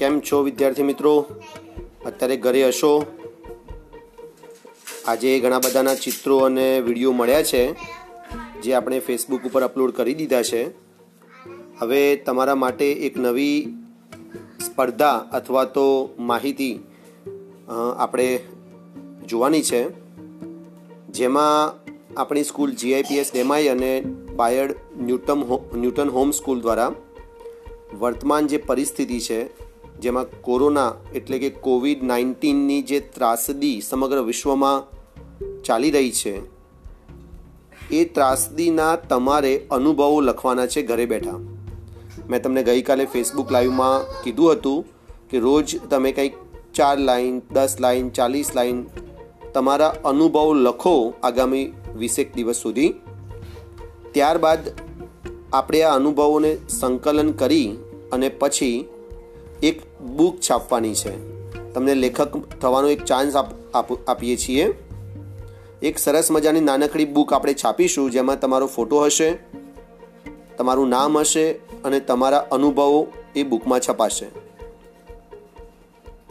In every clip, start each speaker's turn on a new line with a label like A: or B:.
A: કેમ છો, વિદ્યાર્થી મિત્રો? અત્યારે ઘરે હશો. આજે ઘણા બધાના ચિત્રો અને વીડિયો મળ્યા છે, જે આપણે ફેસબુક ઉપર અપલોડ કરી દીધા છે. હવે તમારા માટે એક નવી સ્પર્ધા અથવા તો માહિતી આપણે જોવાની છે. જેમાં આપણી સ્કૂલ જીઆઈપીએસ ડેમાઈ અને બાયડ ન્યૂટમ ન્યૂટન હોમ સ્કૂલ દ્વારા વર્તમાન જે પરિસ્થિતિ છે જેમાં કોરોના એટલે કે કોવિડ નાઇન્ટીનની જે ત્રાસદી સમગ્ર વિશ્વમાં ચાલી રહી છે, એ ત્રાસદીના તમારે અનુભવો લખવાના છે ઘરે બેઠા. મેં તમને ગઈકાલે ફેસબુક લાઈવમાં કીધું હતું કે રોજ તમે કંઈક ચાર લાઈન, દસ લાઈન, ચાલીસ લાઈન તમારા અનુભવ લખો આગામી વીસેક દિવસ સુધી. ત્યારબાદ આપણે આ અનુભવોને સંકલન કરી અને પછી એક બુક છાપવાની છે. તમને લેખક થવાનો એક ચાન્સ આપ, આપ- આપીએ છીએ. એક સરસ મજાની નાનકડી બુક આપણે છાપીશું, જેમાં તમારો ફોટો હશે, તમારું નામ હશે અને તમારા અનુભવો એ બુકમાં છપાશે.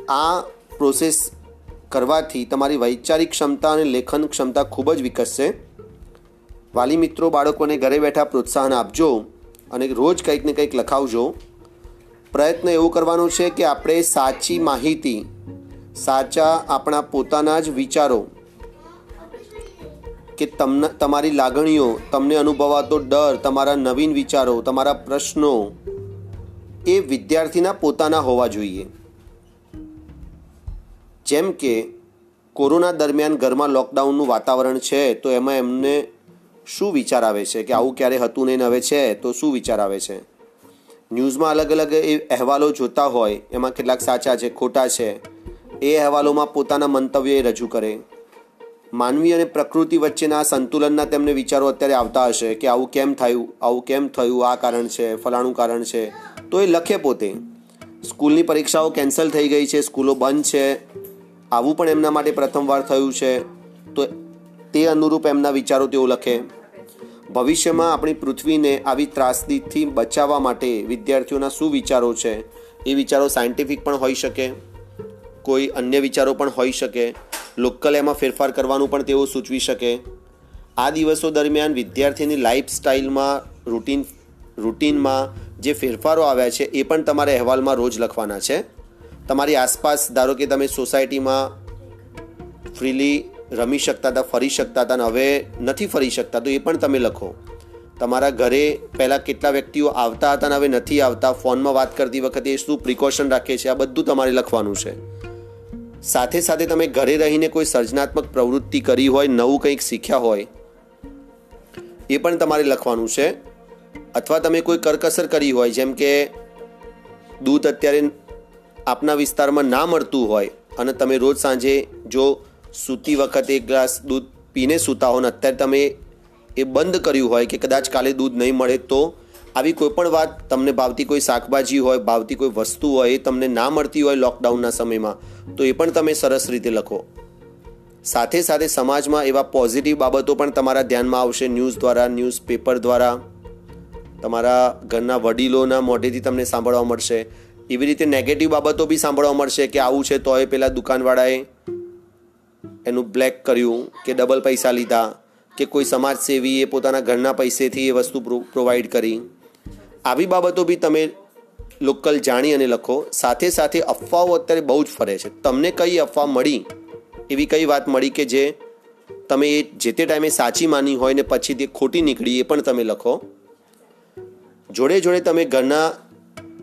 A: આ પ્રોસેસ કરવાથી તમારી વૈચારિક ક્ષમતા અને લેખન ક્ષમતા ખૂબ જ વિકસશે. વાલી મિત્રો, બાળકોને ઘરે બેઠા પ્રોત્સાહન આપજો અને રોજ કંઈક ને કંઈક લખાવજો. પ્રયત્ન એવો કરવાનો છે કે આપણે સાચી માહિતી, સાચા આપણા પોતાના જ વિચારો કે તમને, તમારી લાગણીઓ, તમને અનુભવાતો ડર, તમારા નવીન વિચારો, તમારા પ્રશ્નો એ વિદ્યાર્થીના પોતાના હોવા જોઈએ. જેમ કે કોરોના દરમિયાન ઘરમાં લોકડાઉનનું વાતાવરણ છે, તો એમાં એમને શું વિચાર આવે છે કે આવું ક્યારે હતું ને હવે છે, તો શું વિચાર આવે છે? ન્યૂઝમાં અલગ અલગ એ અહેવાલો જોતા હોય, એમાં કેટલાક સાચા છે, ખોટા છે, એ અહેવાલોમાં પોતાના મંતવ્ય રજૂ કરે. માનવી અને પ્રકૃતિ વચ્ચેના સંતુલનના તેમને વિચારો અત્યારે આવતા હશે કે આવું કેમ થયું, આવું કેમ થયું, આ કારણ છે, ફલાણું કારણ છે, તો એ લખે પોતે. સ્કૂલની પરીક્ષાઓ કેન્સલ થઈ ગઈ છે, સ્કૂલો બંધ છે, આવું પણ એમના માટે પ્રથમવાર થયું છે, તો તે અનુરૂપ એમના વિચારો તેઓ લખે. ભવિષ્યમાં આપણી પૃથ્વીને આવી ત્રાસદીથી બચાવવા માટે વિદ્યાર્થીઓના શું વિચારો છે? એ વિચારો સાયન્ટિફિક પણ હોઈ શકે, કોઈ અન્ય વિચારો પણ હોઈ શકે, લોકલ એમાં ફેરફાર કરવાનું પણ તેઓ સૂચવી શકે. આ દિવસો દરમિયાન વિદ્યાર્થીની લાઈફ સ્ટાઇલમાં રૂટીન, રૂટીનમાં જે ફેરફારો આવ્યા છે, એ પણ તમારે અહેવાલમાં રોજ લખવાના છે. તમારી આસપાસ, ધારો કે તમે સોસાયટીમાં, ફ્રીલી રમી શકતા હતા ફરી શકતા હતા અને હવે નથી ફરી શકતા, તો એ પણ તમે લખો. તમારા ઘરે પહેલાં કેટલા વ્યક્તિઓ આવતા હતા અને હવે નથી આવતા? ફોનમાં વાત કરતી વખતે એ શું પ્રિકોશન રાખે છે? આ બધું તમારે લખવાનું છે. સાથે સાથે તમે ઘરે રહીને કોઈ સર્જનાત્મક પ્રવૃત્તિ કરી હોય, નવું કંઈક શીખ્યા હોય, એ પણ તમારે લખવાનું છે. અથવા તમે કોઈ કરકસર કરી હોય, જેમ કે દૂધ અત્યારે આપના વિસ્તારમાં ના મળતું હોય અને તમે રોજ સાંજે જો સૂતી વખતે એક ગ્લાસ દૂધ પીને સૂતા હો અત્યારે તમે એ બંધ કર્યું હોય કે કદાચ કાલે દૂધ નહીં મળે તો આવી કોઈ પણ વાત તમને ભાવતી કોઈ શાકભાજી હોય, ભાવતી કોઈ વસ્તુ હોય, એ તમને ના મળતી હોય લોકડાઉનના સમયમાં, તો એ પણ તમે સરસ રીતે લખો. સાથે સાથે સમાજમાં એવા પોઝિટિવ બાબતો પણ તમારા ધ્યાનમાં આવશે ન્યૂઝ દ્વારા ન્યૂઝ પેપર દ્વારા, તમારા ઘરના વડીલોના મોઢેથી તમને સાંભળવા મળશે. એવી રીતે નેગેટિવ બાબતો બી સાંભળવા મળશે કે આવું છે તોય પેલા દુકાનવાળાએ એનું બ્લેક કર્યું કે ડબલ પૈસા લીધા કે કોઈ સમાજસેવીએ પોતાના ઘરના પૈસેથી એ વસ્તુ પ્રોવાઈડ કરી. આવી બાબતો બી તમે લોકલ જાણી અને લખો. સાથે સાથે અફવાઓ અત્યારે બહુ જ ફરે છે. તમને કઈ અફવા મળી? એવી કઈ વાત મળી કે જે તમે એ જે તે ટાઈમે સાચી માની હોય ને પછી તે ખોટી નીકળી એ પણ તમે લખો. જોડે જોડે તમે ઘરના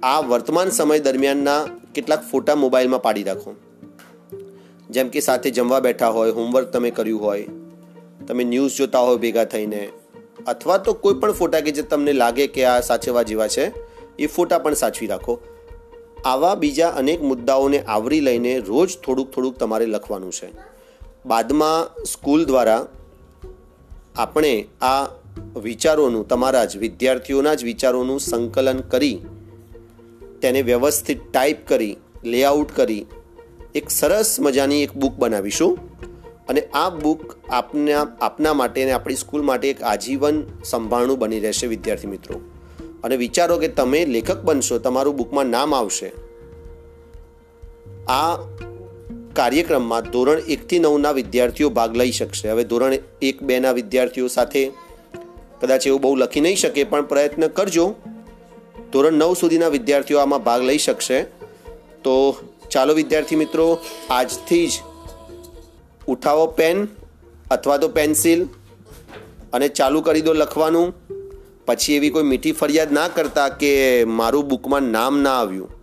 A: આ વર્તમાન સમય દરમિયાનના કેટલાક ફોટા મોબાઈલમાં પાડી રાખો. જેમ કે સાથે જમવા બેઠા હોય હોમવર્ક તમે કર્યું હોય, તમે ન્યૂઝ જોતા હોય ભેગા થઈને, અથવા તો કોઈ પણ ફોટા કે જે તમને લાગે કે આ સાચવવા જેવા છે, એ ફોટા પણ સાચવી રાખો. આવા બીજા અનેક મુદ્દાઓને આવરી લઈને રોજ થોડુંક થોડુંક તમારે લખવાનું છે. બાદમાં સ્કૂલ દ્વારા આપણે આ વિચારોનું, તમારા જ વિદ્યાર્થીઓના જ વિચારોનું સંકલન કરી, તેને વ્યવસ્થિત ટાઈપ કરી લેઆઉટ કરી એક સરસ મજાની એક બુક બનાવીશું. અને આ બુક આપના આપના માટે અને આપણી સ્કૂલ માટે એક આજીવન સંભાળણું બની રહેશે, વિદ્યાર્થી મિત્રો. અને વિચારો કે તમે લેખક બનશો, તમારું બુકમાં નામ આવશે. આ કાર્યક્રમમાં ધોરણ એકથી નવના વિદ્યાર્થીઓ ભાગ લઈ શકશે. હવે ધોરણ એક બેના વિદ્યાર્થીઓ સાથે કદાચ એવું બહુ લખી નહીં શકે, પણ પ્રયત્ન કરજો. ધોરણ નવ સુધીના વિદ્યાર્થીઓ આમાં ભાગ લઈ શકશે. તો ચાલો વિદ્યાર્થી મિત્રો, આજથી જ ઉઠાવો પેન અથવા તો પેન્સિલ અને ચાલુ કરી દો લખવાનું. પછી એવી કોઈ મીઠી ફરિયાદ ના કરતા કે મારું બુકમાં નામ ના આવ્યું.